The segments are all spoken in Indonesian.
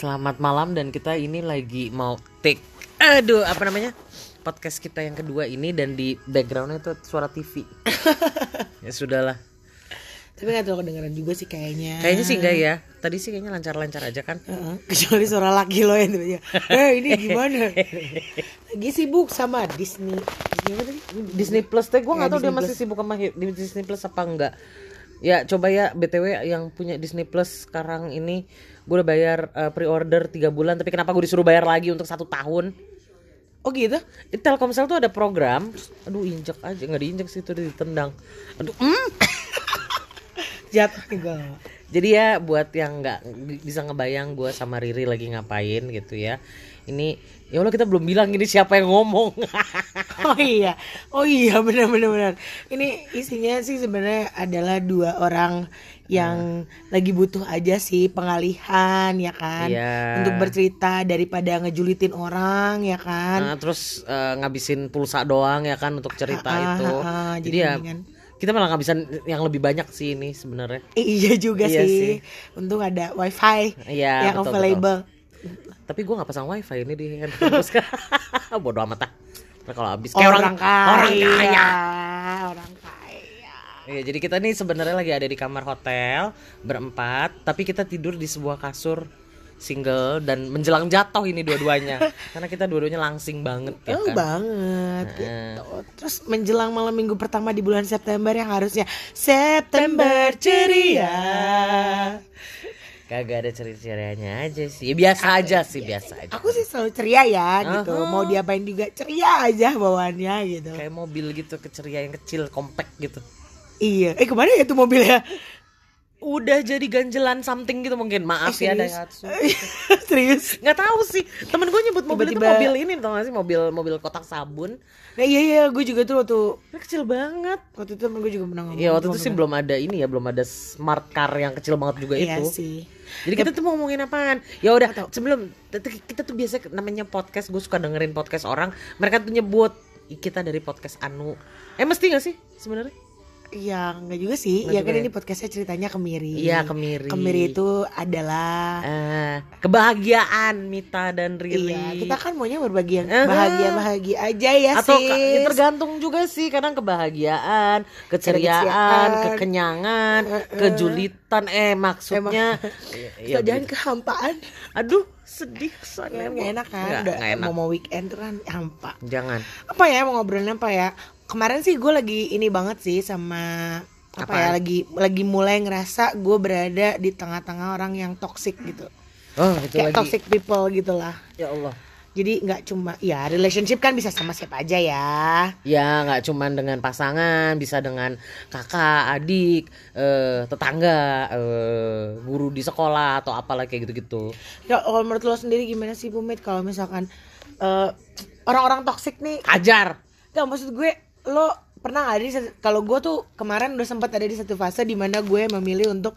Selamat malam dan kita ini lagi mau take aduh apa namanya? podcast kita yang kedua ini dan di backgroundnya itu suara TV. ya sudahlah. Tapi gak terlalu kedengeran juga sih kayaknya Kayaknya sih enggak ya. Tadi sih kayaknya lancar-lancar aja kan. Heeh, Kecuali suara laki lo yang tiba-tiba Eh ini gimana Lagi sibuk sama Disney Disney apa tadi? Disney Plus teh gue Ya, nggak tahu dia Disney masih sibuk sama di Disney Plus apa enggak. Ya coba ya BTW yang punya Disney Plus sekarang ini gue udah bayar eh, pre-order 3 bulan tapi kenapa gue disuruh bayar lagi untuk satu tahun? Oh gitu? Di Telkomsel tuh ada program, aduh injek aja nggak diinjek sih itu ditendang. Aduh, mm. Jatuh gue Jadi ya buat yang nggak bisa ngebayang gue sama Riri lagi ngapain gitu ya. Ini ya Allah kita belum bilang ini siapa yang ngomong. Oh iya Oh iya benar-benar benar. Ini isinya sih sebenarnya adalah dua orang yang lagi butuh aja sih pengalihan ya kan Iya. Untuk bercerita daripada ngejulitin orang ya kan Nah, terus eh, ngabisin pulsa doang ya kan untuk cerita Ah, ah, itu. ah, ah, Jadi jadi ya mendingan. kita malah ngabisin yang lebih banyak sih ini sebenarnya. Iya juga Iya sih. sih. Untung ada wifi Iya, yang betul, available. Tapi gue nggak pasang wifi ini di handphone Bodoh amat ah. Kalau habis kayak Orang, kaya. orang kaya. Iya, jadi kita nih sebenarnya lagi ada di kamar hotel berempat, tapi kita tidur di sebuah kasur single dan menjelang jatuh ini dua-duanya. Karena kita dua-duanya langsing banget ya Oh kan. banget Heeh. gitu. Terus menjelang malam minggu pertama di bulan September yang harusnya September ceria. Kagak ada ceria-cerianya aja sih. Ya, biasa aja sih, biasa aja. Aku sih selalu ceria ya gitu. Aha. Mau diapain juga ceria aja bawaannya gitu. Kayak mobil gitu keceria yang kecil, compact gitu. Iya. Eh ke mana ya tuh mobilnya? Udah jadi ganjelan something gitu mungkin. Maaf Eh, ya? Daihatsu. Serius? nggak tahu sih temen gue nyebut mobil itu Tiba-tiba- mobil ini tau gak sih mobil mobil kotak sabun Nah iya iya gue juga tuh waktu Ini kecil banget waktu itu temen gue juga pernah ngomong. Iya waktu gitu, itu sih belum ada ini ya belum ada smart car yang kecil banget juga Iya itu sih. jadi kita tuh mau ngomongin apaan ya udah sebelum kita tuh biasa namanya podcast gue suka dengerin podcast orang mereka tuh nyebut "Ih, kita dari podcast Anu eh mesti gak sih sebenarnya Iya, enggak juga sih. Nggak ya kan ya? ini podcastnya ceritanya kemiri. Iya, Kemiri. Kemiri itu adalah Eh, kebahagiaan Mita dan Riri Iya, kita kan maunya berbagi yang Eh. bahagia-bahagia aja ya atau sih. ya tergantung juga sih kadang kebahagiaan keceriaan kekenyangan kejulitan eh maksudnya Iya, So, jangan begitu. kehampaan. aduh sedih soalnya nggak enak kan. Nggak, Udah nggak enak. mau mau weekend tuh kan hampa. jangan Apa ya mau ngobrolin apa ya? Kemarin sih gue lagi ini banget sih sama apa Apaan? ya lagi lagi mulai ngerasa gue berada di tengah-tengah orang yang toxic gitu. oh itu Kayak lagi toxic people gitu lah. ya Allah Jadi nggak cuma ya relationship kan bisa sama siapa aja ya. ya nggak cuman dengan pasangan bisa dengan kakak adik eh, tetangga eh, guru di sekolah atau apalah kayak gitu-gitu Ya kalau menurut lo sendiri gimana sih Bu Mit kalau misalkan eh, orang-orang toxic nih ajar Gak maksud gue lo pernah gak ada di kalau gue tuh kemarin udah sempat ada di satu fase di mana gue memilih untuk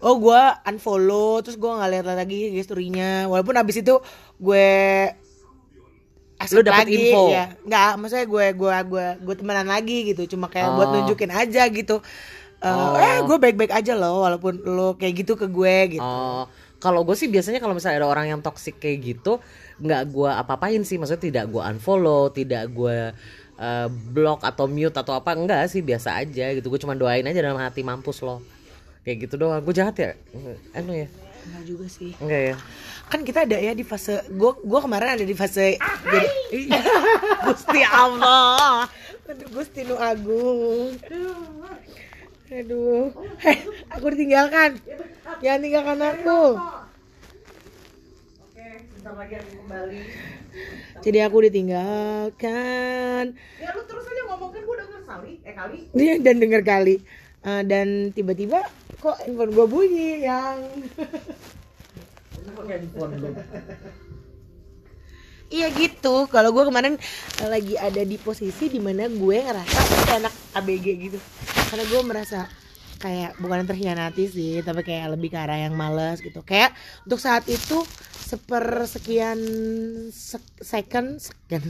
oh gue unfollow terus gue nggak lihat lagi historinya walaupun abis itu gue asik Lo dapet lagi info? ya nggak maksudnya gue gue gue gue temenan lagi gitu cuma kayak buat Oh. nunjukin aja gitu Eh, Oh. eh gue baik-baik aja loh walaupun lo kayak gitu ke gue gitu Oh, kalau gue sih biasanya kalau misalnya ada orang yang toxic kayak gitu, nggak gue apa-apain sih, maksudnya tidak gue unfollow, tidak gue eh, block atau mute atau apa, enggak sih biasa aja gitu. Gue cuma doain aja dalam hati mampus loh, kayak gitu doang. Gue jahat ya, anu ya, Enggak juga sih. Enggak ya. kan kita ada ya di fase gue gue kemarin ada di fase jadi Gusti Allah. Gusti Nu Agung. Aduh. Hei aku ditinggalkan. Jangan tinggalkan aku Jadi aku ditinggalkan. Ya lu terus aja ngomong kan gue denger kali, eh kali. Dia dan denger kali. Eh, Dan tiba-tiba Kok handphone gue bunyi Yang Iya gitu. Kalau gue kemarin eh, Lagi ada di posisi Di mana gue ngerasa kayak anak ABG gitu. Karena gue merasa Kayak bukan terhianati sih Tapi kayak lebih ke arah yang males gitu. Kayak untuk saat itu Sepersekian sek- Second Second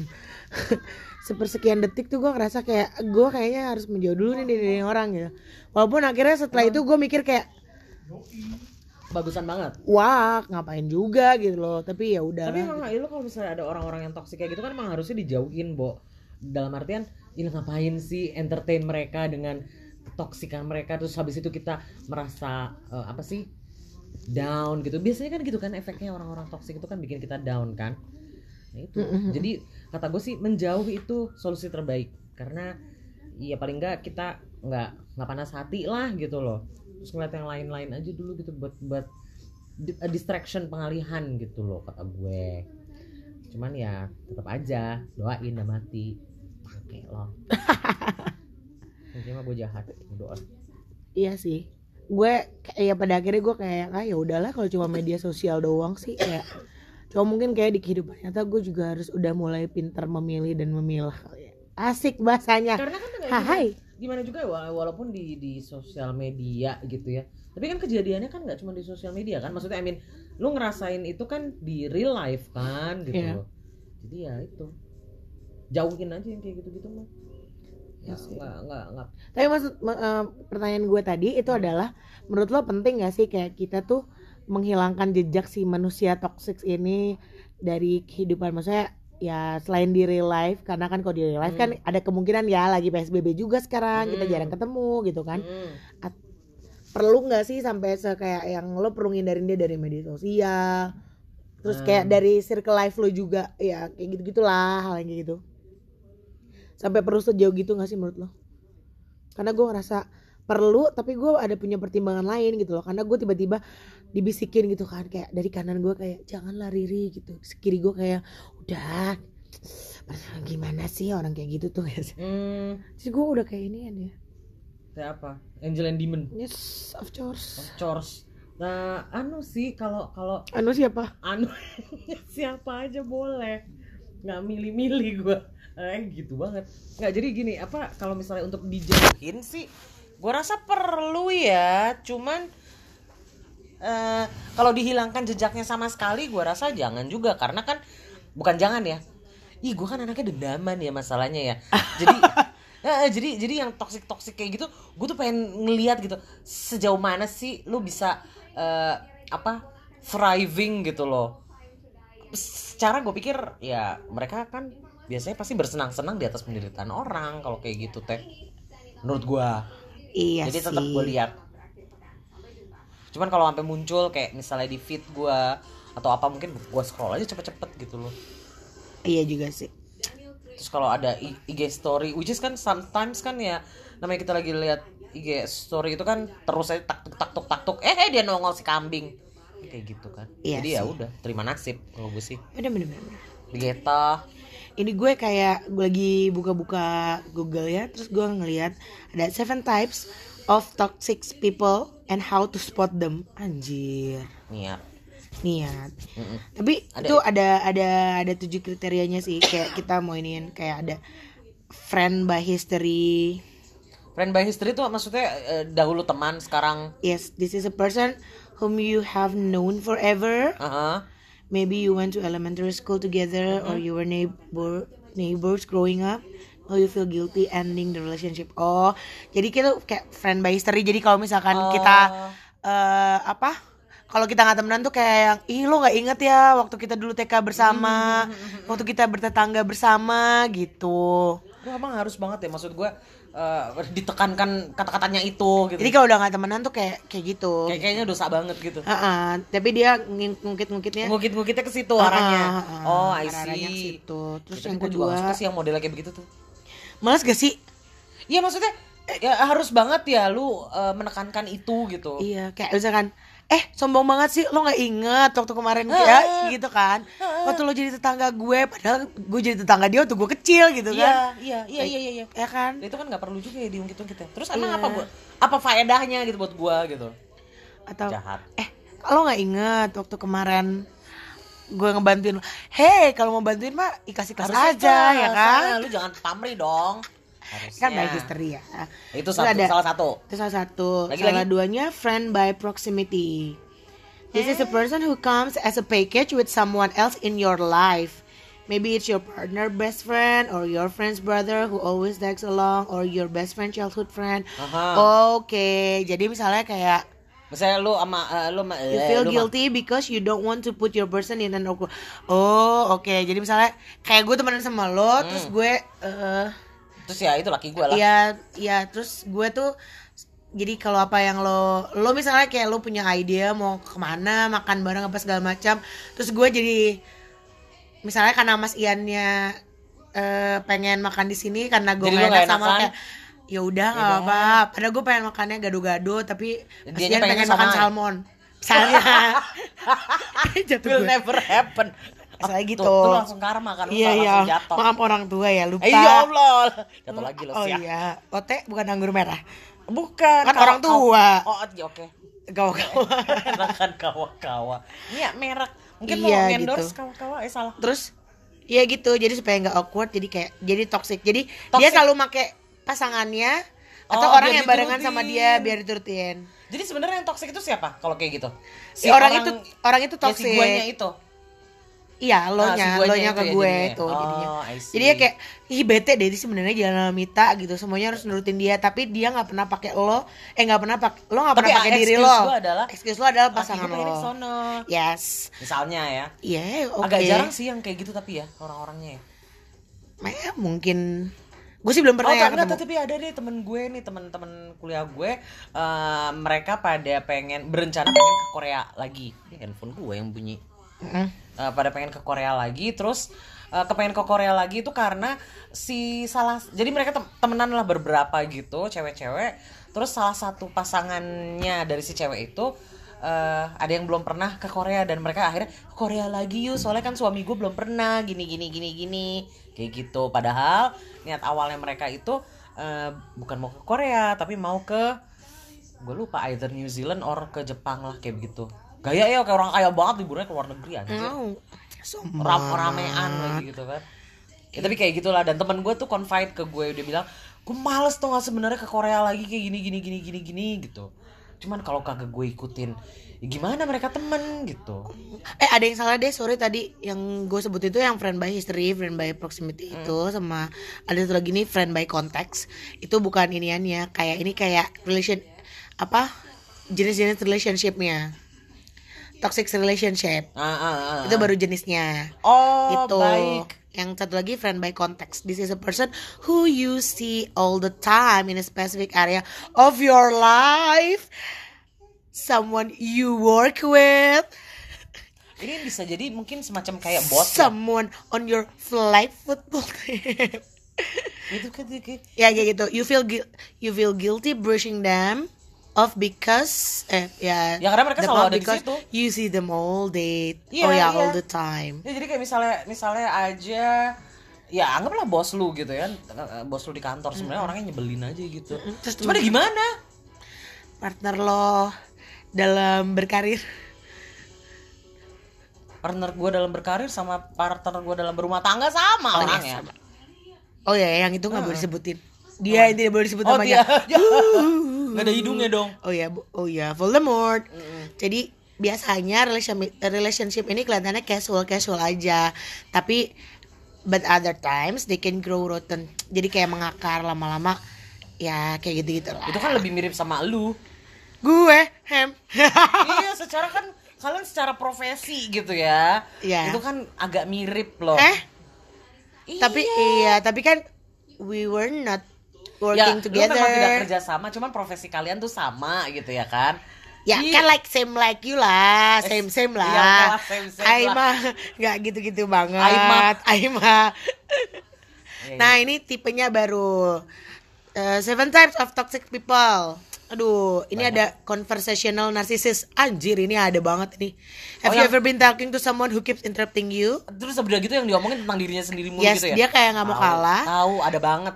Sepersekian detik tuh gue ngerasa kayak Gue kayaknya harus menjauh dulu nih dari orang gitu. Walaupun akhirnya setelah itu gue mikir kayak bagusan banget? Wah ngapain juga gitu loh. Tapi ya udah. Tapi emang lu kalau misalnya ada orang-orang yang toksik kayak gitu kan emang harusnya dijauhin bo. Dalam artian ini ngapain sih entertain mereka dengan toksikan mereka terus habis itu kita merasa eh, apa sih down gitu. Biasanya kan gitu kan efeknya orang-orang toksik itu kan bikin kita down kan. Nah itu. Jadi kata gue sih menjauh itu solusi terbaik. Karena ya paling enggak kita nggak nggak panas hati lah gitu loh. Terus ngeliat yang lain-lain aja dulu gitu buat buat a distraction pengalihan gitu loh kata gue. Cuman ya tetap aja doain dan mati. Pakai lo Intinya mah gue jahat doa iya sih. Gue kayak ya pada akhirnya gue kayak ah ya udahlah kalau cuma media sosial doang sih kayak cuma mungkin kayak di kehidupan nyata gue juga harus udah mulai pintar memilih dan memilah kali ya. asik bahasanya. Karena kan hai gimana juga ya wa- walaupun di di sosial media gitu ya tapi kan kejadiannya kan nggak cuma di sosial media kan maksudnya I mean lu ngerasain itu kan di real life kan gitu loh. Jadi ya itu jauhin aja yang kayak gitu gitu mah ya sih. nggak nggak nggak Tapi maksud ma- eh, pertanyaan gue tadi itu adalah menurut lo penting gak sih kayak kita tuh menghilangkan jejak si manusia toxic ini dari kehidupan maksudnya ya selain di real life karena kan kalau di real life kan ada kemungkinan ya lagi PSBB juga sekarang kita Hmm. jarang ketemu gitu kan. Mm. Perlu nggak sih sampai se kayak yang lo perlu ngindarin dia dari media sosial. Terus kayak Hmm. dari circle life lo juga ya kayak gitu-gitulah hal yang kayak gitu. Sampai perlu sejauh gitu gak sih menurut lo? Karena gue ngerasa perlu tapi gue ada punya pertimbangan lain gitu loh. Karena gue tiba-tiba dibisikin gitu kan kayak dari kanan gue kayak janganlah Riri gitu. Di kiri gue kayak udah. Gimana sih orang kayak gitu tuh ya Hmm, sih gue udah kayak ini ya. Dia kayak apa? Angel and Demon. Yes of course. Of course. Nah anu sih kalau kalau anu siapa? Anu siapa aja boleh. Nggak milih-milih gue eh gitu banget. Nggak jadi gini apa kalau misalnya untuk dijauhin sih gue rasa perlu ya cuman eh kalau dihilangkan jejaknya sama sekali gue rasa jangan juga karena kan bukan jangan ya. Ih gue kan anaknya dendaman ya masalahnya ya. Jadi eh, jadi jadi yang toksik toksik kayak gitu gue tuh pengen ngeliat gitu sejauh mana sih lu bisa eh, apa thriving gitu loh. Secara gue pikir ya mereka kan biasanya pasti bersenang-senang di atas penderitaan orang kalau kayak gitu teh. Menurut gue iya jadi sih. tetap gue lihat. Cuman kalau sampai muncul kayak misalnya di feed gue atau apa mungkin gue scroll aja cepet-cepet gitu loh. Iya juga sih. Terus kalau ada IG story which is kan sometimes kan ya namanya kita lagi lihat IG story itu kan terus aja tak tuk tak tuk tak tuk eh, eh dia nongol si kambing. Kayak gitu kan. Iya jadi ya udah terima nasib kalau gue sih. Bener bener bener. Geta ini gue kayak gue lagi buka-buka Google ya terus gue ngeliat ada seven types of toxic people and how to spot them. Anjir. Niat. Niat. Mm-mm. tapi Ada itu ada ada ada tujuh kriterianya sih. Kayak kita mau iniin kayak ada friend by history. Friend by history itu maksudnya eh, dahulu teman sekarang? Yes this is a person whom you have known forever. Aha. Maybe you went to elementary school together or you were neighbor neighbors growing up. Oh you feel guilty ending the relationship? Oh jadi kita kayak friend by history. Jadi kalau misalkan Oh. kita eh apa? Kalau kita nggak temenan tuh kayak yang ih lo nggak inget ya waktu kita dulu TK bersama waktu kita bertetangga bersama gitu. Wah, emang harus banget ya maksud gue eh, ditekankan kata-katanya itu gitu. Jadi kalau udah nggak temenan tuh kayak kayak gitu. Kayak kayaknya dosa banget gitu. Ah, ah. tapi dia ngungkit-ngungkitnya. Ngukit-ngukitnya ke situ arahnya. Ah, ah, ah. oh I ke see. situ. Terus yang juga kedua- gak suka sih yang modelnya kayak begitu tuh. Males gak sih? Iya maksudnya ya harus banget ya lu eh, menekankan itu gitu. Iya, kayak misalkan eh sombong banget sih lo nggak inget waktu kemarin kayak gitu kan? Waktu lo jadi tetangga gue padahal gue jadi tetangga dia waktu gue kecil gitu kan? iya iya iya iya iya. ya kan? Itu kan nggak perlu juga ya diungkit-ungkit ya. Terus emang Iya. apa buat apa faedahnya gitu buat gua gitu? Atau jahat. Eh lo nggak inget waktu kemarin gue ngebantuin hei kalau mau bantuin mah ikhlas Harusnya aja ya kan? lu jangan pamri dong harusnya kan by history ya itu satu, ada- salah satu Itu salah satu. Lagi, salah lagi. duanya friend by proximity. This is a person who comes as a package with someone else in your life. Maybe it's your partner best friend or your friend's brother who always tags along or your best friend childhood friend. Oke, jadi misalnya kayak Misalnya lu sama eh, lu sama You eh, feel lu guilty because you don't want to put your person in an awkward. Oh, oke. Jadi misalnya kayak gue temenan sama lo, terus gue eh Terus ya itu laki gue lah. Iya, iya. Terus gue tuh jadi kalau apa yang lo lo misalnya kayak lo punya ide mau ke mana makan bareng apa segala macam terus gue jadi misalnya karena Mas Iannya eh, pengen makan di sini karena gue gak enak sama kayak ya udah nggak apa padahal gue pengen makannya gado-gado tapi Mas Dianya Ian pengennya pengen makan salmon misalnya jatuh Will gue never happen. Tuh, gitu. tuh langsung karma kan iya iya jatuh. maaf orang tua ya lupa Eh, ya Allah. Jatuh lagi lo oh sih. iya ote bukan anggur merah Bukan. Kan kawa- orang tua. kawa- Oh, iya, oke. kan kawa-kawa. Ini ya merek. Mungkin Iya, mau endorse gitu. kawa-kawa eh salah. terus ya gitu jadi supaya nggak awkward jadi kayak jadi toxic jadi dia Toxic. selalu make pasangannya atau Oh, orang yang barengan sama dia biar diturutin Jadi sebenarnya yang toxic itu siapa kalau kayak gitu? si orang, itu orang itu ya, toxic si guanya itu. Iya lo nya Ah, lo nya ke ya gue jadinya. itu Oh, jadinya see. jadi ya kayak ih bete deh sebenarnya jalan sama Mita gitu semuanya harus nurutin dia tapi dia nggak pernah pakai lo eh nggak pernah pakai lo nggak pernah pakai diri excuse lo lo adalah, excuse lo adalah pasangan lo sono. yes Misalnya ya. iya oke Agak jarang sih yang kayak gitu tapi ya orang-orangnya ya. Eh, mungkin gue sih belum Oh pernah ya enggak, ketemu tapi ada deh temen gue nih temen-temen kuliah gue eh, mereka pada pengen berencana pengen ke Korea lagi. Ini handphone gue yang bunyi. Mm-mm. Eh, pada pengen ke Korea lagi terus eh, kepengen ke Korea lagi itu karena si salah jadi mereka tem- temenan lah beberapa gitu cewek-cewek. Terus salah satu pasangannya dari si cewek itu eh, ada yang belum pernah ke Korea dan mereka akhirnya Korea lagi yuk soalnya kan suami gue belum pernah gini gini gini gini. Kayak gitu. Padahal niat awalnya mereka itu eh, bukan mau ke Korea tapi mau ke gue lupa either New Zealand or ke Jepang lah kayak begitu gaya ya kayak orang kaya banget liburnya ke luar negeri anjir. Oh, ram ramean lagi gitu kan. Ya, tapi kayak gitulah. Dan teman gue tuh confide ke gue dia bilang gue males tuh nggak sebenarnya ke Korea lagi kayak gini gini gini gini gini gitu. Cuman kalau kagak gue ikutin ya gimana mereka temen gitu. Eh ada yang salah deh sorry tadi. Yang gue sebut itu yang friend by history, friend by proximity itu sama ada satu lagi nih friend by context. Itu bukan iniannya kayak ini kayak relation apa? Jenis-jenis relationshipnya toxic relationship. Ah, ah, ah, itu baru jenisnya. Oh gitu. baik. Yang satu lagi friend by context. This is a person who you see all the time in a specific area of your life. Someone you work with. Ini bisa jadi mungkin semacam kayak bot ya. someone on your flight football team itu kan ya kayak gitu. You feel you feel guilty brushing them off because eh ya Ya, karena mereka selalu ada di situ. you see them all day Iya, oh ya iya. all the time. Ya jadi kayak misalnya misalnya aja ya anggaplah bos lu gitu ya. Bos lu di kantor sebenarnya orangnya nyebelin aja gitu. Terus cuma dia gimana? partner lo dalam berkarir. Partner gue dalam berkarir sama partner gue dalam berumah tangga sama Oh, iya, orangnya. sama. oh ya yang itu nggak boleh disebutin. Dia yang tidak boleh disebut oh namanya dia nggak ada hidungnya dong. Oh ya oh ya Voldemort. Jadi biasanya relationship relationship ini kelihatannya casual casual aja. Tapi but other times they can grow rotten. Jadi kayak mengakar lama-lama ya kayak gitu gitu lah. Itu kan lebih mirip sama lu. Gue hem iya secara kan kalian secara profesi gitu ya. Iya. itu kan agak mirip loh. Eh? Iya. tapi iya tapi kan we were not ya, working lu together memang tidak kerja sama cuman profesi kalian tuh sama gitu ya kan Ya Iya. kan like same like you lah, same same Iya, lah. lah, same-same Ai lah. mah nggak gitu-gitu banget. Ai mah. Ai mah. Iya, Nah ini tipenya baru Eh, Seven types of toxic people. Aduh, ini ada conversational narcissist. Anjir, ini ada banget nih. Have Oh, you yang- ever been talking to someone who keeps interrupting you? terus sebenarnya gitu yang diomongin tentang dirinya sendiri mulu Yes, gitu ya dia kayak nggak mau Tahu, kalah. tahu ada banget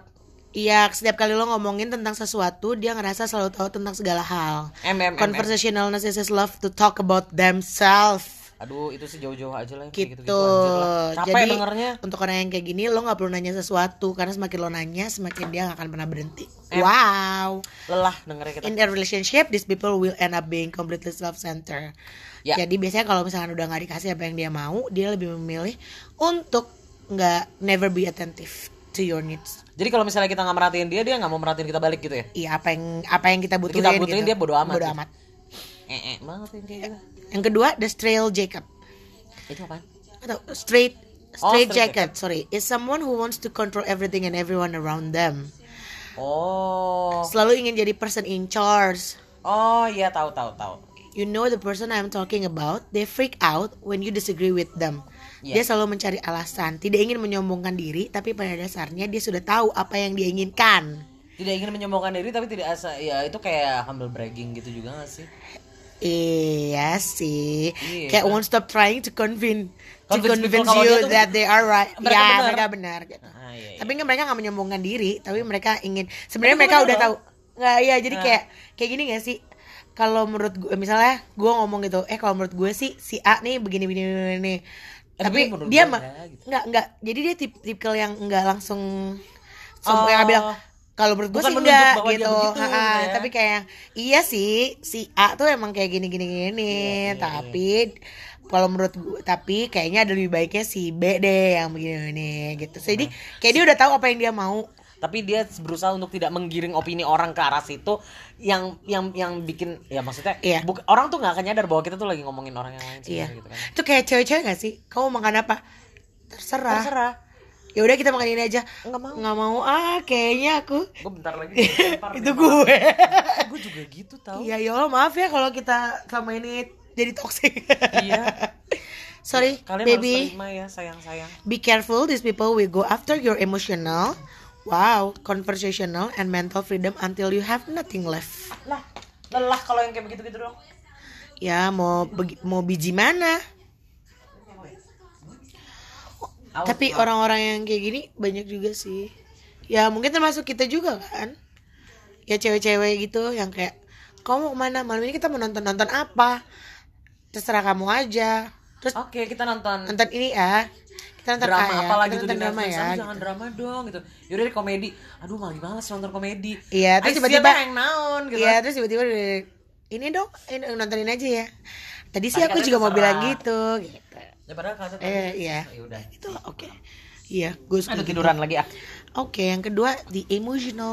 Iya, setiap kali lo ngomongin tentang sesuatu, dia ngerasa selalu tahu tentang segala hal. M, M, M, M. Conversational narcissists love to talk about themselves. aduh itu sih jauh-jauh aja lah gitu. anjir lah. capek Jadi dengernya untuk orang yang kayak gini lo nggak perlu nanya sesuatu karena semakin lo nanya semakin dia nggak akan pernah berhenti. Em. Wow. lelah dengernya kita In a relationship, these people will end up being completely self-centered. Ya. Jadi biasanya kalau misalkan udah nggak dikasih apa yang dia mau, dia lebih memilih untuk nggak never be attentive to your needs. jadi kalau misalnya kita nggak merhatiin dia dia nggak mau merhatiin kita balik gitu ya Iya apa yang apa yang kita butuhin, Kita butuhin, gitu. dia bodo amat Bodo gitu. amat. eh, eh banget yang kayak gitu. Yang kedua, the strail Jacob. Itu apa? Atau straight Oh, straight straight jacket, sorry, is someone who wants to control everything and everyone around them. Oh. Selalu ingin jadi person in charge. Oh, iya tahu tahu tahu. You know the person I'm talking about, they freak out when you disagree with them. Iya. Dia selalu mencari alasan, tidak ingin menyombongkan diri, tapi pada dasarnya dia sudah tahu apa yang dia inginkan. Tidak ingin menyombongkan diri tapi tidak asa ya itu kayak humble bragging gitu juga gak sih? Iya sih, Iya, kayak kan? won't stop trying to convince to Convince you that they are right. Mereka ya, benar. mereka benar. Gitu. Ah, iya, iya. Tapi nggak mereka nggak menyombongkan diri, tapi mereka ingin. Sebenarnya mereka benar udah tahu. Nggak, ya jadi Nah. kayak kayak gini gak sih? Kalau menurut gue, misalnya gue ngomong gitu, eh kalau menurut gue sih si A nih begini begini begini. begini. Tapi dia mah enggak, gitu. nggak nggak. Jadi dia tip tipikal yang nggak langsung Oh. yang bilang kalau menurut gue sih enggak bahwa dia gitu, begitu, Ha-ha, ya. tapi kayak iya sih si A tuh emang kayak gini gini gini, Iya, iya, tapi kalau menurut gue, tapi kayaknya ada lebih baiknya si B deh yang begini begini gitu. Jadi kayak dia udah tahu apa yang dia mau. Tapi dia berusaha untuk tidak menggiring opini orang ke arah situ yang yang yang bikin ya maksudnya Iya. buk- orang tuh nggak akan nyadar bahwa kita tuh lagi ngomongin orang yang lain Iya. gitu kan Itu kayak cewek-cewek gak sih? Kamu makan apa? Terserah. terserah Ya udah kita makan ini aja. nggak mau Nggak mau ah kayaknya aku gue bentar lagi itu gue. gue juga gitu tau Iya ya Allah maaf ya kalau kita selama ini jadi toxic. iya Sorry, kalian harus baby. terima ya sayang sayang Be careful, these people will go after your emotional, wow, conversational, and mental freedom until you have nothing left. lah lelah kalau yang kayak begitu gitu dong Ya mau mau biji mana? Tapi orang-orang yang kayak gini banyak juga sih. Ya mungkin termasuk kita juga kan. Ya cewek-cewek gitu yang kayak kamu mau ke mana malam ini kita mau nonton nonton apa? Terserah kamu aja. Terus oke kita nonton nonton ini ya. Kita nonton drama ya. apa lagi kita tuh di nonton drama Netflix ya. Gitu. jangan drama dong gitu yaudah deh komedi aduh malah males nonton komedi Iya, terus tiba-tiba- yang naon gitu Iya terus tiba-tiba ini dong ini nontonin aja ya. Tadi sih aku juga mau bilang gitu. gitu. ya padahal kata Eh iya. ya udah Itu oke. Iya, gue suka gitu. tiduran lagi ah Oke, yang kedua the emotional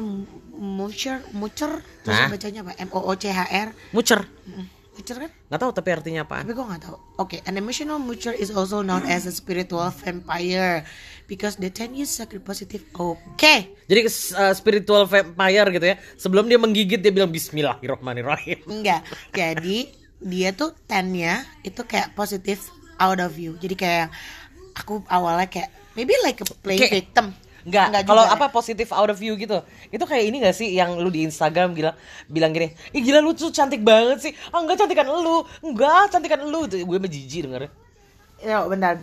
mucher mucher terus bacanya apa? M O O C H R. mucer Mucher kan? nggak tahu tapi artinya apaan Tapi gue nggak tahu. Oke, an emotional mucher is also known as a spiritual vampire because they tend use sacred positive. Oke. jadi uh, spiritual vampire gitu ya sebelum dia menggigit dia bilang Bismillahirrahmanirrahim Enggak. Jadi dia tuh tennya itu kayak positive out of you. Jadi kayak aku awalnya kayak maybe like a playing Kayak- victim. Enggak, Enggak kalau juga apa positif out of view gitu. Itu kayak ini gak sih yang lu di Instagram bilang bilang gini, "Ih gila lu tuh cantik banget sih." Ah enggak cantikan lu. Enggak, cantikan lu. Tuh gue menjijik dengarnya. Ya, bentar.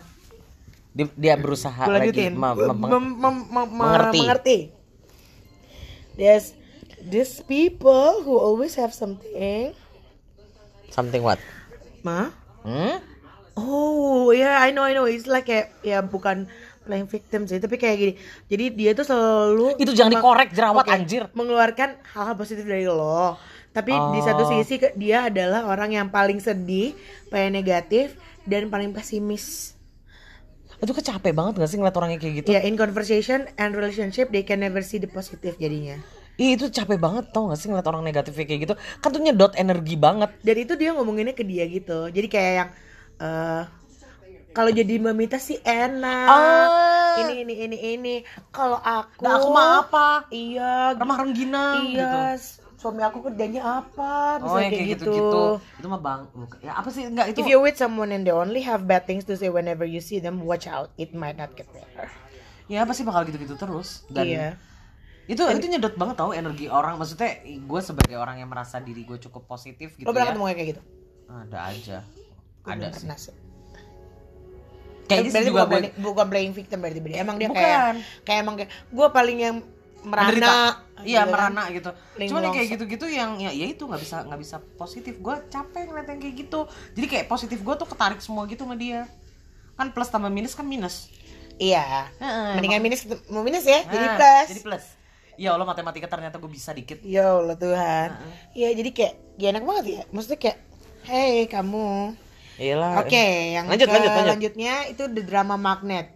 Dia, dia berusaha Gue lagi mem- Mem- mem- mem- mengerti. mengerti. There's these people who always have something. something what? Ma? Hmm? Oh, yeah, I know, I know. It's like kayak ya bukan playing victim sih, tapi kayak gini. Jadi dia tuh selalu Itu jangan dikorek jerawat Oke, anjir. mengeluarkan hal-hal positif dari lo. Tapi di satu Oh. sisi dia adalah orang yang paling sedih, paling negatif dan paling pesimis. Itu kan capek banget gak sih ngeliat orangnya kayak gitu? Ya, in conversation and relationship they can never see the positive jadinya. Ih, itu capek banget tau gak sih ngeliat orang negatifnya kayak gitu Kan tuh nyedot energi banget Dan itu dia ngomonginnya ke dia gitu. Jadi kayak yang eh kalau jadi mamita sih enak. Ah. Ini ini ini ini. Kalau aku Nah, aku mah apa? Iya, Remah rengginang iya. gitu Suami aku kerjanya apa? Oh Misalnya yang kayak, gitu. gitu-gitu Itu mah bang Ya apa sih enggak itu If you're with someone and they only have bad things to say whenever you see them, watch out. It might not get better. Ya pasti bakal gitu-gitu terus Dan iya. itu itu nyedot banget tau energi orang maksudnya gue sebagai orang yang merasa diri gue cukup positif gitu Lo pernah ya ketemu kayak gitu? ada aja ada sih sih. Kayaknya sih berarti juga bukan, gue playing, bukan playing victim berarti berarti. Emang dia Bukan. kayak kayak emang kayak gue paling yang merana. menderita iya gitu kan. merana gitu Paling cuman yang kayak gitu-gitu yang ya ya itu nggak bisa nggak bisa positif gue capek ngeliat yang kayak gitu jadi kayak positif gue tuh ketarik semua gitu sama dia kan plus tambah minus kan minus Iya. Heeh, Mendingan minus mau minus ya, jadi Nah, plus. jadi plus ya Allah matematika ternyata gue bisa dikit Ya Allah Tuhan. Iya, jadi kayak ya enak banget ya. Maksudnya kayak hey kamu. Iyalah. Oke, yang lanjut, ke- lanjut, lanjut. lanjutnya itu the drama magnet.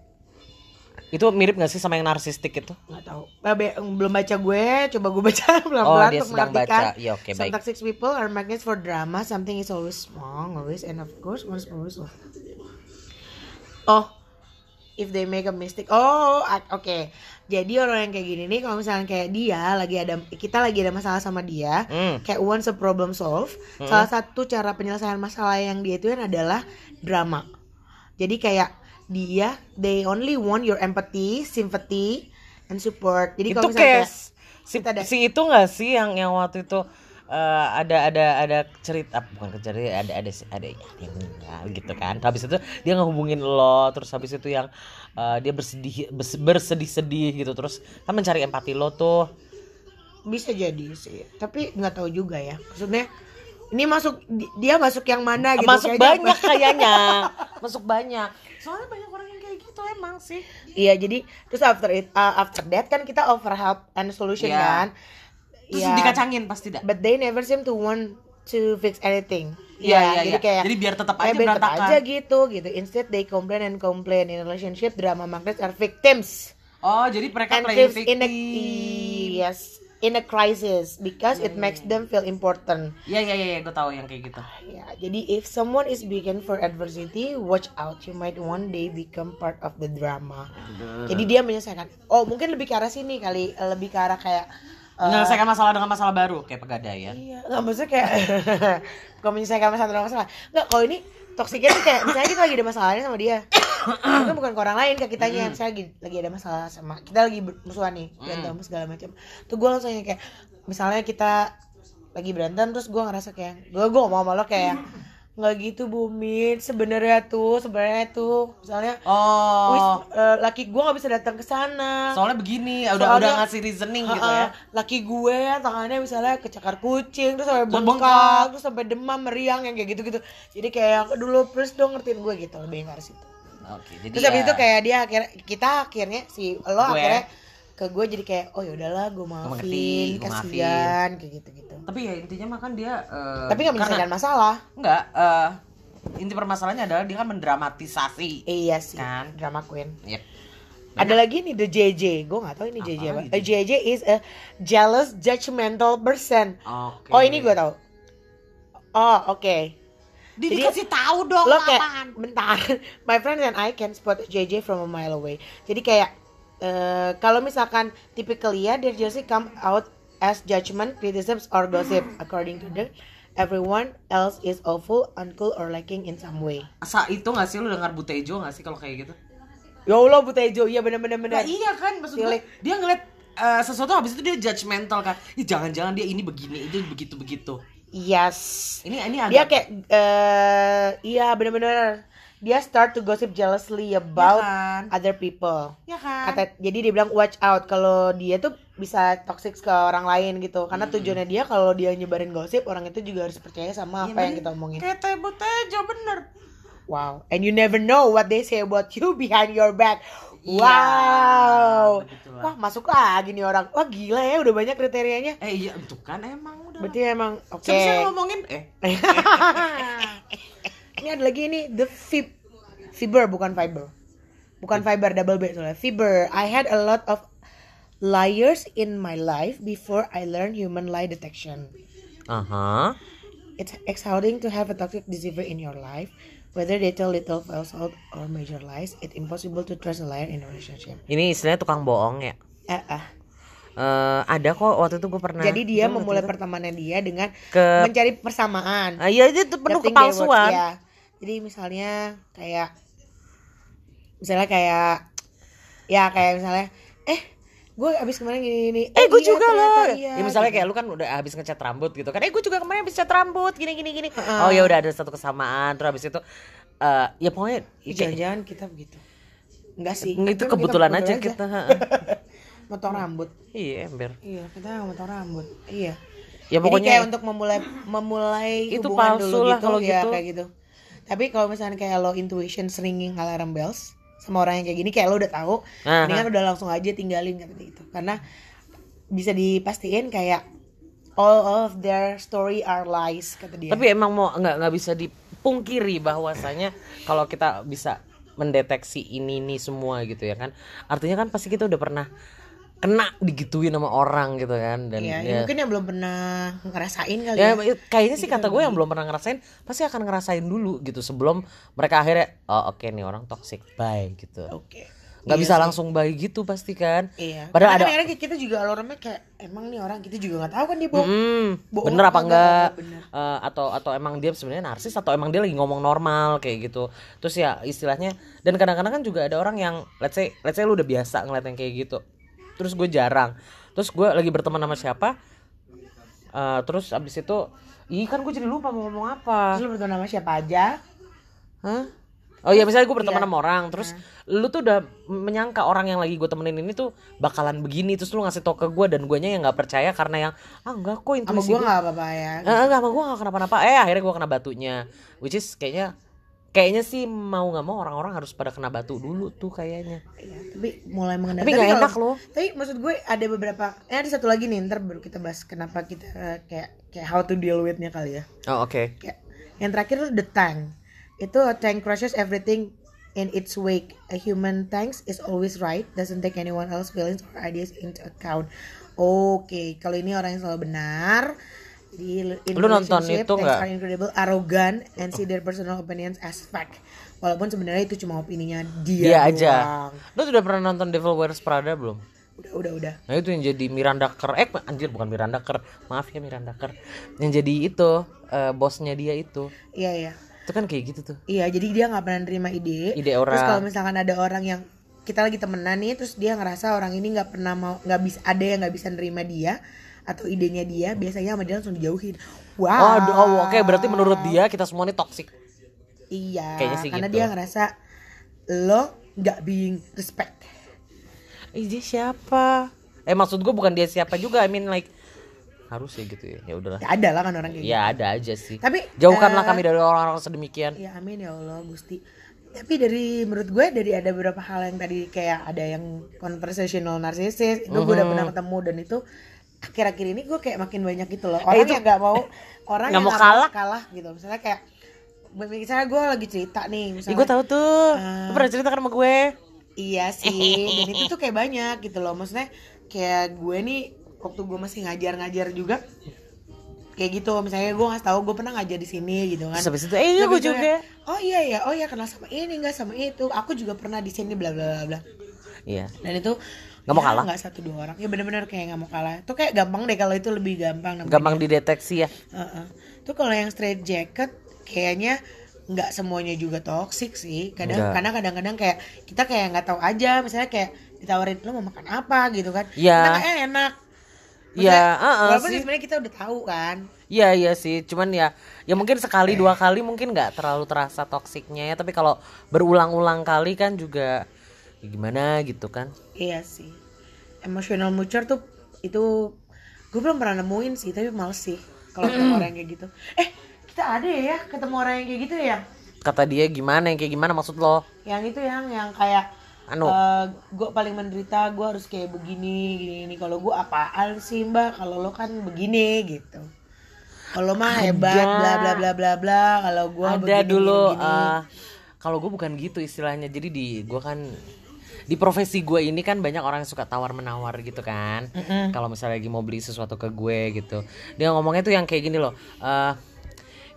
Itu mirip gak sih sama yang narsistik itu? nggak tahu Nah, be- belum baca gue coba gue baca Oh, pelan-pelan dia untuk mengartikan baca. Oke, some baik. toxic people are magnets for drama something is always wrong always and of course is always wrong oh if they make a mistake oh a- oke jadi orang yang kayak gini nih kalau misalnya kayak dia lagi ada kita lagi ada masalah sama dia Hmm. kayak once a problem solve salah satu cara penyelesaian masalah yang dia itu adalah drama. Jadi kayak dia they only want your empathy sympathy and support. Jadi kalau misalnya kayak si, kita ada- si itu gak sih yang yang waktu itu eh, ada ada ada cerita ah, bukan cerita ada ada ada yang meninggal gitu kan. Habis itu dia ngehubungin lo terus habis itu yang eh, dia bersedih bes- bersedih-sedih gitu. Terus kan mencari empati lo tuh. Bisa jadi sih tapi nggak tahu juga ya. Maksudnya ini masuk di- dia masuk yang mana gitu. Masuk kayaknya. banyak kayaknya. Masuk banyak. Soalnya banyak orang yang kayak gitu emang sih. Iya jadi terus after it uh, after that kan kita offer help and solution Iya. kan terus Iya. dikacangin pasti dah but they never seem to want to fix anything Iya, iya, jadi iya. kayak Jadi biar tetap aja biar tetap berantakan. aja gitu gitu instead they complain and complain in relationship drama magnets are victims oh jadi mereka and playing lives in a victim yes in a crisis because it makes them feel important Iya iya iya gue tahu yang kayak gitu. Ya, jadi if someone is beacon for adversity, watch out. You might one day become part of the drama. Jadi dia menyelesaikan. Oh, mungkin lebih ke arah sini kali, lebih ke arah kayak eh, Menyelesaikan masalah dengan masalah baru kayak pegadaian. Iya, nggak maksudnya kayak bukan menyelesaikan masalah dengan masalah. Nggak, kalau ini toksiknya tuh kayak misalnya kita lagi ada masalahnya sama dia. Mungkin bukan ke orang lain ke kitanya, misalnya lagi, lagi ada masalah sama kita lagi musuhan nih, berantem segala macam. Tuh gue langsung yang kayak misalnya kita lagi berantem terus gue ngerasa kayak gue gue mau sama lo kayak nggak gitu bumin sebenarnya tuh sebenarnya tuh misalnya Oh. wis eh, laki gue nggak bisa datang ke sana Soalnya begini, udah Soalnya- udah ngasih reasoning gitu Ha-ha. ya. Laki gue tangannya misalnya kecakar kucing terus sampai bengkak, bengkak. terus sampai demam, meriang yang kayak gitu-gitu. Jadi kayak dulu please dong ngertiin gue gitu lebih arah situ. Oke, jadi Terus habis ya, itu kayak dia akhirnya kita akhirnya si lo Gue. akhirnya ke gue jadi kayak oh ya udahlah gue maafin, gue maafin. kasihan kayak gitu-gitu. tapi ya intinya mah kan dia eh, Tapi nggak menyelesaikan masalah. Enggak, eh inti permasalahannya adalah dia kan mendramatisasi. Iya sih, Kan. drama queen. Yep. Ada lagi nih the JJ, gue gak tahu ini JJ apa. Apa A JJ is a jealous, judgmental person. Oke. Oh ini gue tahu. Oh oke. Dia Jadi- dikasih tahu dong lo kayak apaan. bentar my friends and I can spot JJ from a mile away jadi kayak eh, kalau misalkan typically ya dia jealousy come out as judgment criticisms or gossip. According to the everyone else is awful uncool or lacking in some way. Asa itu gak sih? Lu dengar Butejo gak sih kalau kayak gitu? ya Allah Butejo iya bener-bener Nah, bener iya kan maksud gue, dia ngeliat eh, sesuatu habis itu dia judgmental kan. Ih, jangan-jangan dia ini begini, itu begitu-begitu. yes. Ini ini dia agak kayak eh iya bener-bener dia start to gossip jealously about kan? other people ya kan? kata jadi dia bilang watch out kalau dia tuh bisa toxic ke orang lain gitu karena tujuannya dia kalau dia nyebarin gosip orang itu juga harus percaya sama Iya, apa yang bener. kita omongin Kayak Teh Butejo bener. wow and you never know what they say about you behind your back Iya, wow begitulah. wah masuk lagi nih orang wah gila ya udah banyak kriterianya Eh iya, itu kan emang udah. berarti emang oke Siapa sih yang ngomongin? Eh, ini ada lagi nih the fib fiber bukan fiber bukan fiber double B soalnya fiber I had a lot of liars in my life before I learned human lie detection Aha. it's exhausting to have a toxic deceiver in your life whether they tell little falsehood or major lies it's impossible to trust a liar in a relationship Ini istilahnya tukang bohong ya. eh, ah. Eh, ada kok waktu itu gue pernah. jadi dia memulai pertemanan dia dengan Ke- mencari persamaan Ah, iya itu penuh words, kepalsuan. Jadi misalnya kayak misalnya kayak ya kayak misalnya eh gue abis kemarin gini gini Eh gue iya, juga loh. iya, ya misalnya gitu. kayak lu kan udah habis ngecat rambut gitu kan. Eh gue juga kemarin habis cat rambut gini gini gini. Heeh. Oh ya udah ada satu kesamaan terus habis itu eh ya pokoknya ya, kayak- jangan-jangan kita begitu enggak sih itu Tapi kebetulan aja kita. heeh. motong rambut iya ember. iya kita motong rambut iya Ya Jadi pokoknya kayak untuk memulai memulai Itu hubungan palsu dulu lah gitu kalau ya gitu. kayak gitu. Tapi kalau misalnya kayak lo intuition ringing alarm bells sama orang yang kayak gini kayak lo udah tahu, Aha. mendingan udah langsung aja tinggalin dia gitu. Karena bisa dipastiin kayak all of their story are lies kata dia. Tapi emang mau nggak nggak bisa dipungkiri bahwasanya kalau kita bisa mendeteksi ini ini semua gitu ya kan artinya kan pasti kita udah pernah kena digituin sama orang gitu kan dan Iya, ya, mungkin yang belum pernah ngerasain kali ya ya. kayaknya sih kata gue yang belum pernah ngerasain pasti akan ngerasain dulu gitu sebelum mereka akhirnya oh oke nih orang toxic bye gitu Oke. nggak Iya bisa sih. langsung bye gitu pasti kan Iya. Padahal Padahal ada- akhirnya kita juga alarmnya kayak emang nih orang kita juga nggak tahu kan dia bohong. Hmm, Bohong bener apa enggak enggak, bener. Eh, atau atau emang dia sebenarnya narsis atau emang dia lagi ngomong normal kayak gitu terus ya istilahnya dan kadang-kadang kan juga ada orang yang let's say let's say lu udah biasa ngeliat yang kayak gitu terus gue jarang terus gue lagi berteman sama siapa eh, terus abis itu ih kan gue jadi lupa mau ngomong apa Terus lu berteman sama siapa aja? Hah? Oh iya misalnya gue berteman Iya. sama orang terus lu tuh udah menyangka orang yang lagi gue temenin ini tuh bakalan begini terus lu ngasih tau ke gue dan guanya yang nggak percaya karena yang ah enggak kok Sama intuisi gue gua- nggak apa-apa ya. Eh, enggak sama gue gak kenapa-napa Eh akhirnya gue kena batunya Which is kayaknya Kayaknya sih mau nggak mau orang-orang harus pada kena batu dulu tuh kayaknya Iya, tapi mulai mengenal. Tapi nggak enak loh. Tapi maksud gue ada beberapa. Eh ada satu lagi nih ntar baru kita bahas kenapa kita eh, kayak kayak how to deal with-nya kali ya. Oh oke Kayak yang terakhir tuh the tank. Itu a tank crushes everything in its wake. A human tank is always right, doesn't take anyone else feelings or ideas into account. Oke, kalau ini orang yang selalu benar. In Lu nonton itu nggak? incredible, arrogant, and see their personal opinions as fact. Walaupun sebenarnya itu cuma opininya dia, Dia aja doang. Lu sudah pernah nonton Devil Wears Prada belum? Udah, udah, udah. Nah itu yang jadi Miranda Kerr Eh anjir bukan Miranda Kerr Maaf ya Miranda Kerr Yang jadi itu eh, Bosnya dia itu Iya, iya. Itu kan kayak gitu tuh Iya, jadi dia nggak pernah nerima ide. Ide Terus orang. kalau misalkan ada orang yang kita lagi temenan nih, terus dia ngerasa orang ini nggak pernah mau, nggak bisa ada yang nggak bisa nerima dia atau idenya dia, biasanya sama dia langsung dijauhin. Oh, Wow. aduh, oh oke berarti menurut dia kita semua ini toxic Iya. Kayaknya sih karena gitu. dia ngerasa lo nggak being respect. Eh dia siapa? Eh maksud gue bukan dia siapa juga I mean like Harus ya gitu ya Ya udahlah Ya, ada lah kan orang kayak gitu. Ya ada aja sih Tapi Jauhkanlah eh, kami dari orang-orang sedemikian Ya amin ya Allah Gusti. Tapi dari menurut gue dari ada beberapa hal yang tadi kayak ada yang conversational narcissist itu gue udah pernah ketemu dan itu akhir-akhir ini gue kayak makin banyak gitu loh. Orang Eh, itu- yang nggak mau orang Nggak yang mau nggak kalah. kalah gitu. Misalnya kayak misalnya gue lagi cerita nih Ih misalnya. gue tahu tuh. Eh. Lu pernah cerita kan sama gue? Iya sih. Dan itu tuh kayak banyak gitu loh. Maksudnya kayak gue nih waktu gue masih ngajar-ngajar juga kayak gitu. Misalnya gue ngasih tahu gue pernah ngajar di sini gitu kan. Terus habis itu Eh iya gue juga. oh iya ya oh iya kenal sama ini enggak sama itu. Aku juga pernah di sini bla bla bla bla. Iya. Dan itu Nggak mau ya, kalah? nggak satu dua orang ya bener-bener kayak nggak mau kalah itu kayak gampang deh kalau itu lebih gampang namanya. Gampang dideteksi ya Heeh. tuh kalau yang straight jacket kayaknya nggak semuanya juga toxic sih kadang Nggak. karena kadang-kadang kayak kita kayak nggak tahu aja misalnya kayak ditawarin lo mau makan apa gitu kan Iya. Kita kayak enak Iya, Maksudnya, heeh walaupun sih. sebenarnya kita udah tahu kan Iya iya sih, cuman ya ya mungkin sekali dua kali mungkin nggak terlalu terasa toksiknya ya, tapi kalau berulang-ulang kali kan juga ya gimana gitu kan. Iya sih. Emotional mature tuh itu gue belum pernah nemuin sih, tapi males sih kalau ketemu orang yang kayak gitu. Eh, kita ada ya ketemu orang yang kayak gitu ya? Kata dia gimana yang kayak gimana maksud lo? Yang itu yang yang kayak Anu. gue paling menderita, gue harus kayak begini, gini, gini. Kalau gue apaan sih mbak? Kalau lo kan begini gitu. Kalau mah hebat, bla bla bla bla bla. Kalau gue Ada dulu eh, kalau gue bukan gitu istilahnya. Jadi di gue kan di profesi gue ini kan banyak orang yang suka tawar menawar gitu kan. Kalau misalnya lagi mau beli sesuatu ke gue gitu, dia ngomongnya tuh yang kayak gini loh. eh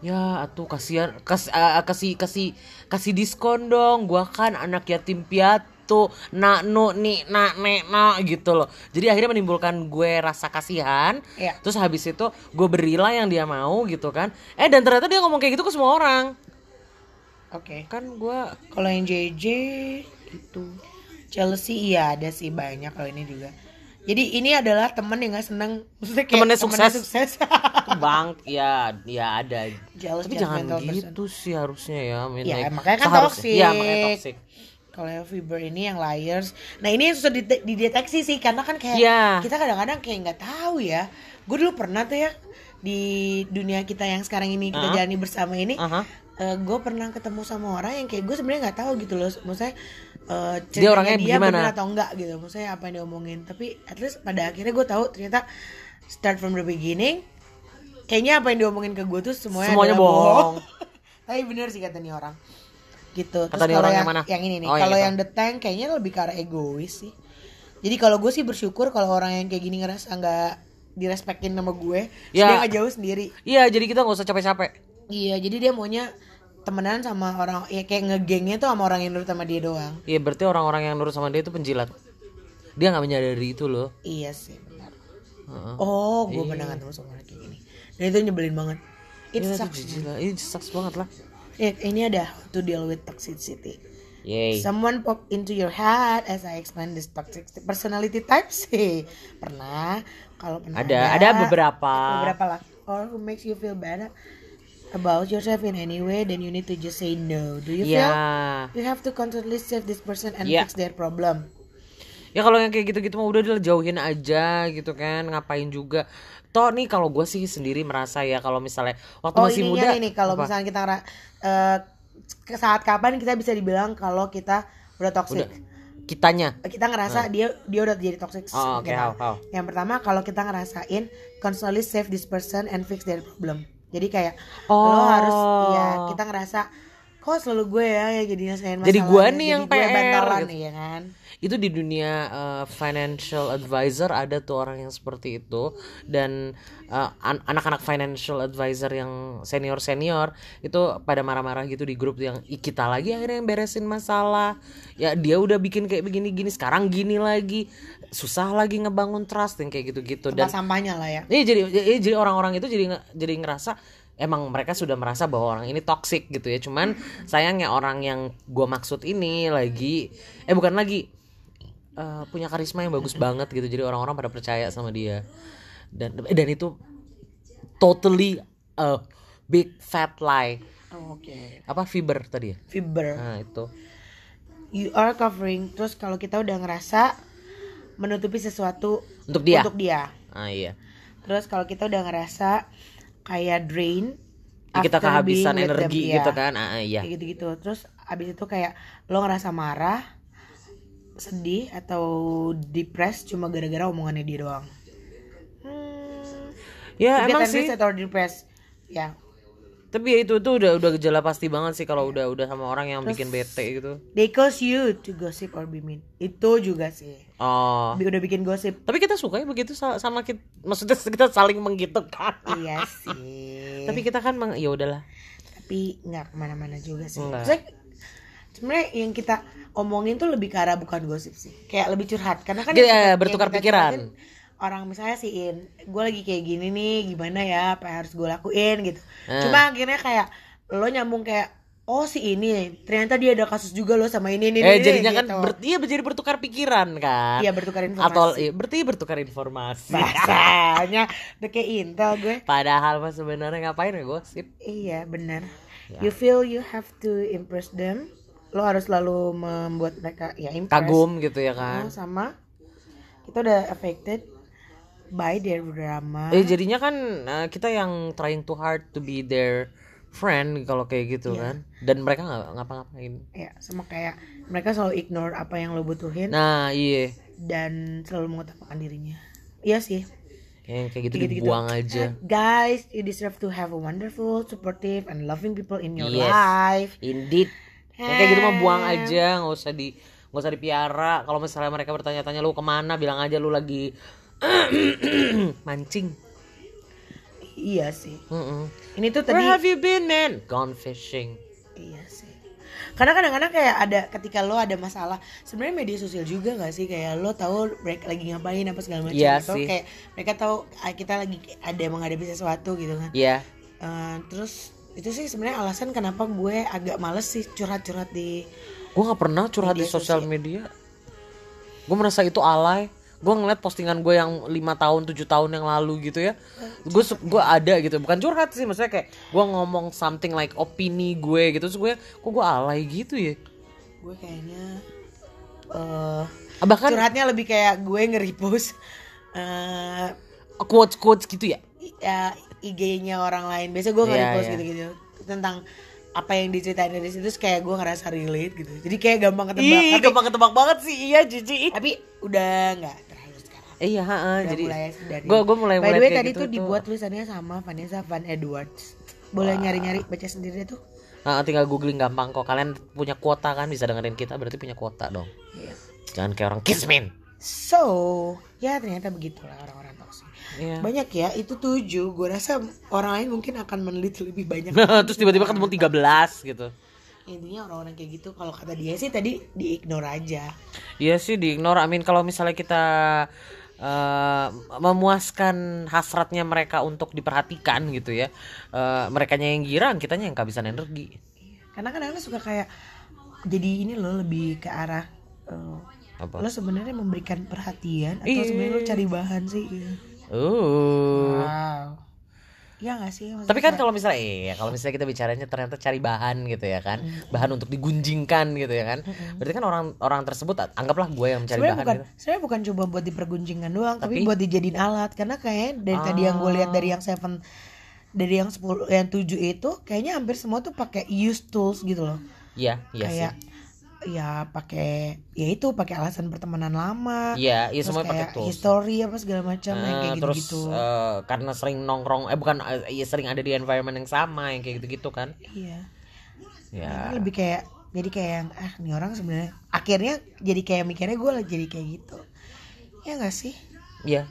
ya atuh kasihan kas, eh, kasih kasih kasih diskon dong. Gua kan anak yatim piatu. Nak nu nih nak nek nak gitu loh. Jadi akhirnya menimbulkan gue rasa kasihan. Iya. Terus habis itu gue berilah yang dia mau gitu kan. Eh dan ternyata dia ngomong kayak gitu ke semua orang. Oke. Kan gue Kalau yang JJ itu Chelsea iya ada sih banyak kalau ini juga. Jadi ini adalah temen yang gak seneng maksudnya kayak Temennya sukses. sukses. bang ya ya ada. Jealous, Tapi jangan judgmental person. gitu sih harusnya ya. Ya, makanya kan seharusnya- toxic. Iya makanya toxic. Kalau yang Fiber ini yang liars. Nah ini yang susah dideteksi sih karena kan kayak Iya. kita kadang-kadang kayak nggak tahu ya. Gue dulu pernah tuh ya di dunia kita yang sekarang ini kita Ah. jalani bersama ini. Aha. gue pernah ketemu sama orang yang kayak gue sebenarnya nggak tahu gitu loh. Maksudnya eh, Dia orangnya dia gimana? atau enggak gitu. Maksudnya apa yang dia omongin. Tapi at least pada akhirnya gue tahu ternyata start from the beginning. Kayaknya apa yang diomongin ke gue tuh semuanya, Semuanya bohong. Tapi bener sih kata nih orang. gitu. Kata Terus kalau orang yang, yang mana? yang ini nih, Oh, yang kalau itu. yang the tank kayaknya lebih ke arah egois sih. Jadi kalau gue sih bersyukur kalau orang yang kayak gini ngerasa nggak direspekin sama gue, Ya. dia nggak jauh sendiri. Iya, jadi kita nggak usah capek-capek. Iya, jadi dia maunya temenan sama orang ya kayak ngegengnya tuh sama orang yang nurut sama dia doang. Iya, berarti orang-orang yang nurut sama dia itu penjilat. Dia nggak menyadari itu loh. Iya sih benar. Heeh. Oh, gue Iya. pernah ketemu sama orang kayak gini. Dan itu nyebelin banget. Iya, itu sucks. jijik lah. Ini sucks banget lah. Eh, ini ada to deal with toxicity. Yay. Someone pop into your head as I explain this toxic personality types. Hey, pernah? Kalau pernah Ada, ada beberapa. Beberapa lah. Or who makes you feel bad about yourself in any way, then you need to just say no. Do you Iya. feel you have to constantly save this person and Iya. fix their problem? Ya kalau yang kayak gitu-gitu mah udah jauhin aja gitu kan, ngapain juga. Toh nih kalau gue sih sendiri merasa ya kalau misalnya waktu Oh masih ininya muda nih kalau misalnya kita eh, ke saat kapan kita bisa dibilang kalau kita udah toxic? kitanya. Kita ngerasa dia dia udah jadi toxic. Oh, oke, gitu. how, how? Yang pertama kalau kita ngerasain constantly save this person and fix their problem. Jadi kayak Oh. lo harus ya kita ngerasa kok selalu gue ya yang jadi nyelesain masalah. Jadi gue nih yang gue PR, bantalan gitu. iya kan. Itu di dunia uh, financial advisor ada tuh orang yang seperti itu dan uh, an- anak-anak financial advisor yang senior-senior itu pada marah-marah gitu di grup yang "Ih, kita lagi akhirnya yang beresin masalah. Ya dia udah bikin kayak begini-gini, sekarang gini lagi. Susah lagi ngebangun trust yang kayak gitu-gitu dan sampahnya lah ya. Iya jadi jadi- jadi orang-orang itu jadi jadi ngerasa emang mereka sudah merasa bahwa orang ini toxic gitu ya. Cuman sayangnya orang yang gua maksud ini lagi eh bukan lagi eh, punya karisma yang bagus banget gitu. Jadi orang-orang pada percaya sama dia. Dan dan itu totally a big fat lie. Oh, Oke. Apa fiber tadi ya? Fiber. Nah, itu. You are covering. Terus kalau kita udah ngerasa menutupi sesuatu Untuk dia. untuk dia. Ah iya. Terus kalau kita udah ngerasa kayak drain Ya, kita kehabisan them, energi iya. gitu kan. Ah ah, iya. Kayak gitu-gitu. Terus abis itu kayak lo ngerasa marah, sedih atau depres cuma gara-gara omongannya dia doang. Hmm, Ya get emang sih. atau depressed. Ya. Tapi ya itu tuh udah udah gejala pasti banget sih kalau udah udah sama orang yang bikin bete gitu. They cause you to gossip or be mean. Itu juga sih. Oh. Udah bikin gosip. Tapi kita suka ya begitu sa- sama kita maksudnya kita saling menggitukan. iya sih. Tapi kita kan meng- ya udahlah. tapi nggak ke mana-mana juga sih. Maksudnya, sebenarnya yang kita omongin tuh lebih ke arah bukan gosip sih, kayak lebih curhat. Karena kan Iya, kita- yang bertukar pikiran. curhatin, Orang misalnya siin, gue lagi kayak gini nih, gimana ya, apa yang harus gue lakuin gitu. Eh. Cuma akhirnya kayak lo nyambung kayak, oh si ini, ternyata dia ada kasus juga lo sama ini ini. Eh ini, jadinya gitu. kan ber, iya jadi bertukar pikiran kan. Iya bertukar informasi. Atau iya, berarti bertukar informasi. bahasanya udah kayak intel gue. Padahal mah sebenarnya ngapain ya gosip? Iya benar. Ya. You feel you have to impress them. Lo harus selalu membuat mereka ya impress. Kagum gitu ya Oh, kan. sama kita udah affected by their drama. Eh jadinya kan eh, kita yang trying too hard to be their friend kalau kayak gitu Iya. kan. Dan mereka nggak ngapa-ngapain. Ya sama kayak mereka selalu ignore apa yang lo butuhin Nah, iya. dan selalu mengutamakan dirinya. Iya sih. Yang kayak gitu Gitu-gitu. dibuang aja. Eh, Guys, you deserve to have a wonderful, supportive, and loving people in your Yes. life. Indeed. Yang kayak gitu mah buang aja, nggak usah di nggak usah dipiara. Kalau misalnya mereka bertanya-tanya lu ke mana, bilang aja lu lagi mancing. Iya sih. Mm-mm. Ini tuh Where tadi have you been, man? Gone fishing. Iya sih. Karena kadang-kadang kayak ada ketika lo ada masalah, sebenarnya media sosial juga gak sih kayak lo tahu mereka lagi ngapain apa segala macam Iya atau sih. kayak mereka tahu ah, kita lagi ada menghadapi sesuatu gitu kan. Iya. Eh, terus itu sih sebenarnya alasan kenapa gue agak males sih curhat-curhat di Gue nggak pernah curhat di sosial. media. Gue merasa itu alay. Gue ngeliat postingan gue yang lima tahun, tujuh tahun yang lalu gitu ya. Gue gue ada gitu. Bukan curhat sih, maksudnya kayak gue ngomong something like opini gue gitu. Terus gue, kok gue alay gitu ya. gue kayaknya eh Ah, Bahkan curhatnya lebih kayak gue nge-repost eh quotes quotes gitu ya. ya, IG-nya orang lain. Biasa gue Iya, nge-repost iya. gitu-gitu tentang apa yang diceritain dari situ kayak gue ngerasa relate gitu. Jadi kayak gampang ketebak. Ih, Tapi, gampang ketebak banget sih. Iya, Cici. tapi udah nggak. Iya, heeh, jadi gue gue mulai By mulai the way tadi gitu tuh dibuat tulisannya sama Vanessa Van Edwards. Boleh nyari-nyari baca sendiri deh tuh. Ah, tinggal googling gampang kok. Kalian punya kuota kan bisa dengerin kita berarti punya kuota dong. Iya. Jangan kayak orang kismin. So, ya ternyata begitulah orang-orang toksik. Iya. Banyak ya, itu tujuh. Gue rasa orang lain mungkin akan meneliti lebih banyak. Terus tiba-tiba ketemu 13 gitu. Intinya orang-orang kayak gitu kalau kata dia sih tadi di ignore aja. Iya sih di ignore. Amin kalau misalnya kita eh, memuaskan hasratnya mereka untuk diperhatikan gitu ya. Eh, merekanya yang girang, kitanya yang kehabisan energi. Karena kadang-kadang suka kayak jadi ini loh lebih ke arah eh, Apa? lo sebenarnya memberikan perhatian atau Iya. sebenarnya lo cari bahan sih? Uh. Wow. Iya gak sih? Maksudnya Tapi kan kayak- kalau misalnya iya kalau misalnya kita bicaranya ternyata cari bahan gitu ya kan. Bahan untuk digunjingkan gitu ya kan. Berarti kan orang orang tersebut anggaplah gue yang mencari sebenarnya bahan bukan gitu. sebenarnya bukan coba buat dipergunjingkan doang tapi, Tapi- buat dijadiin alat karena kayaknya dari tadi yang gue lihat dari yang Ah. seven dari yang 10 yang 7 itu kayaknya hampir semua tuh pakai use tools gitu loh Iya, iya kayak sih. Ya pakai ya itu pakai alasan pertemanan lama Iya, iya terus semuanya pakai tools. history apa segala macam yang Nah, kayak terus gitu-gitu eh, karena sering nongkrong eh bukan eh, iya sering ada di environment yang sama yang kayak gitu-gitu kan. iya Ya. Karena lebih kayak jadi kayak yang ah nih orang sebenarnya akhirnya jadi kayak mikirnya gue lagi jadi kayak gitu ya gak sih Iya.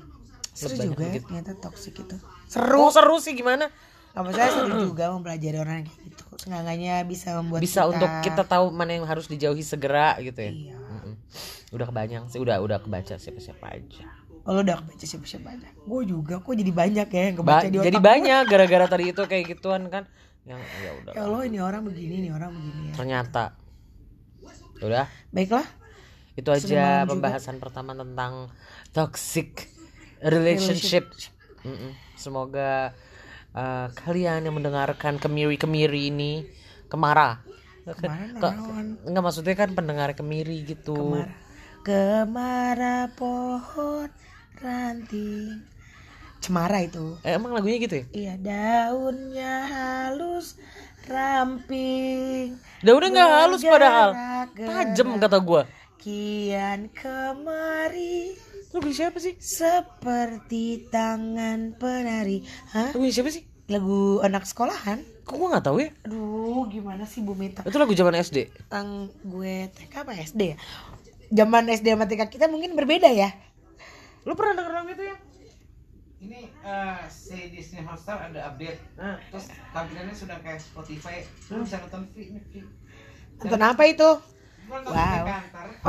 seru juga ya begitu. ternyata toxic itu Seru seru sih gimana? Apa saya seru juga mempelajari orang yang kayak gitu. Seenggaknya bisa membuat Bisa untuk kita tahu mana yang harus dijauhi segera gitu ya. Iya. Mm-mm. Udah kebanyak sih, udah udah kebaca siapa-siapa aja. Oh, lo udah kebaca siapa-siapa aja. Gue juga kok jadi banyak ya yang Ba- kebaca di otak jadi banyak gara-gara tadi itu kayak gituan kan. Yang ya udah. Ya Allah ini orang begini, ini orang begini ya. Ternyata. Udah, Baiklah. itu aja pembahasan pertama tentang toxic relationship. Mm-mm. Semoga uh, kalian yang mendengarkan kemiri-kemiri ini kemara. Ke mana Ke- naon? Enggak maksudnya kan pendengar kemiri gitu. Kemara. Kemara pohon ranting. Cemara itu. Eh, emang lagunya gitu ya? Iya, daunnya halus ramping. Udah nggak halus padahal. Tajem kata gua. Kian kemari Lu beli siapa sih? seperti tangan penari. Hah? Lagu siapa sih? Lagu anak sekolahan? Kok gua nggak tahu ya? Aduh, gimana sih Bu Mita? Itu lagu zaman SD. Tang gue TK apa SD ya? Zaman SD sama TK kita mungkin berbeda ya. Lu pernah denger lagu itu ya? Ini eh, si Disney Hotstar ada update. Nah, Terus tampilannya sudah kayak Spotify. Lu bisa nonton free nih, free. Nonton apa itu? Wow.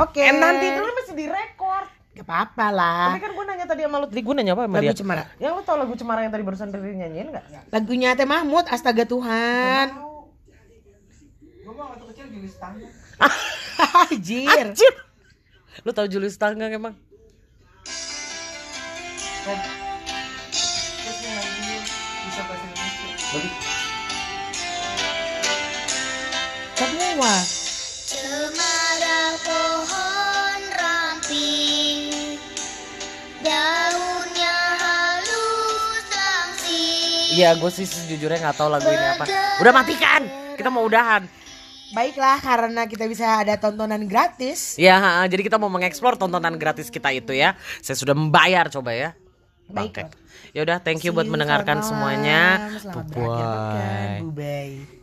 Oke. eh nanti itu lu masih direkord. Gak apa-apa lah. Tapi kan gua nanya tadi sama lu. Tadi gua nanya apa sama Lagu dia? Cemara. Yang lu tau lagu Cemara yang tadi barusan Riri nyanyiin gak? Lagunya Teh Mahmud, Astaga Tuhan. Tahu. Gua mah waktu kecil Julius Tangga. Anjir. Anjir. Lu tau Julius Tanggang emang? Terus yang lainnya bisa bahasa Indonesia. Semua. Iya, gue sih sejujurnya nggak tahu lagu ini apa. Udah matikan. Kita mau udahan. Baiklah karena kita bisa ada tontonan gratis. Ya, ha, ha, jadi kita mau mengeksplor tontonan gratis kita itu ya. Saya sudah membayar coba ya. Baik. Ya udah, thank you buat See you, mendengarkan semuanya. Bye bye.